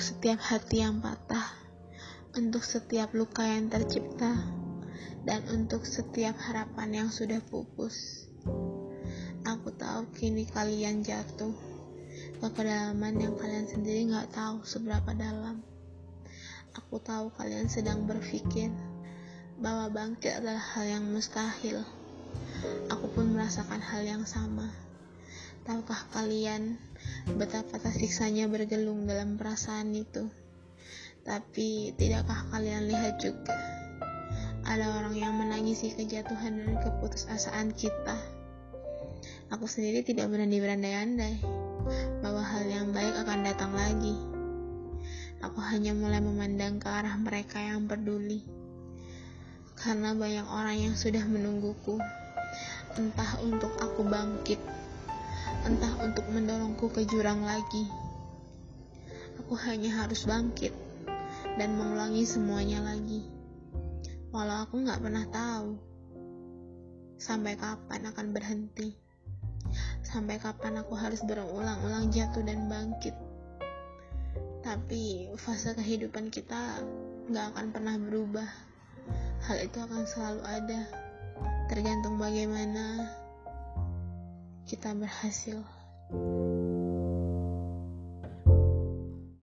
setiap hati yang patah, untuk setiap luka yang tercipta, dan untuk setiap harapan yang sudah pupus. Aku tahu kini kalian jatuh ke kedalaman yang kalian sendiri nggak tahu seberapa dalam. Aku tahu kalian sedang berpikir bahwa bangkit adalah hal yang mustahil. Aku pun merasakan hal yang sama. Tahukah kalian betapa tersiksanya bergelung dalam perasaan itu? Tapi tidakkah kalian lihat juga ada orang yang menangisi kejatuhan dan keputusasaan kita? Aku sendiri tidak berani berandai-andai bahwa hal yang baik akan datang lagi. Aku hanya mulai memandang ke arah mereka yang peduli. Karena banyak orang yang sudah menungguku, entah untuk aku bangkit entah untuk mendorongku ke jurang lagi. Aku hanya harus bangkit dan mengulangi semuanya lagi. Walau aku gak pernah tahu sampai kapan akan berhenti. Sampai kapan aku harus berulang-ulang jatuh dan bangkit. Tapi fase kehidupan kita gak akan pernah berubah. Hal itu akan selalu ada. Tergantung bagaimana kita berhasil.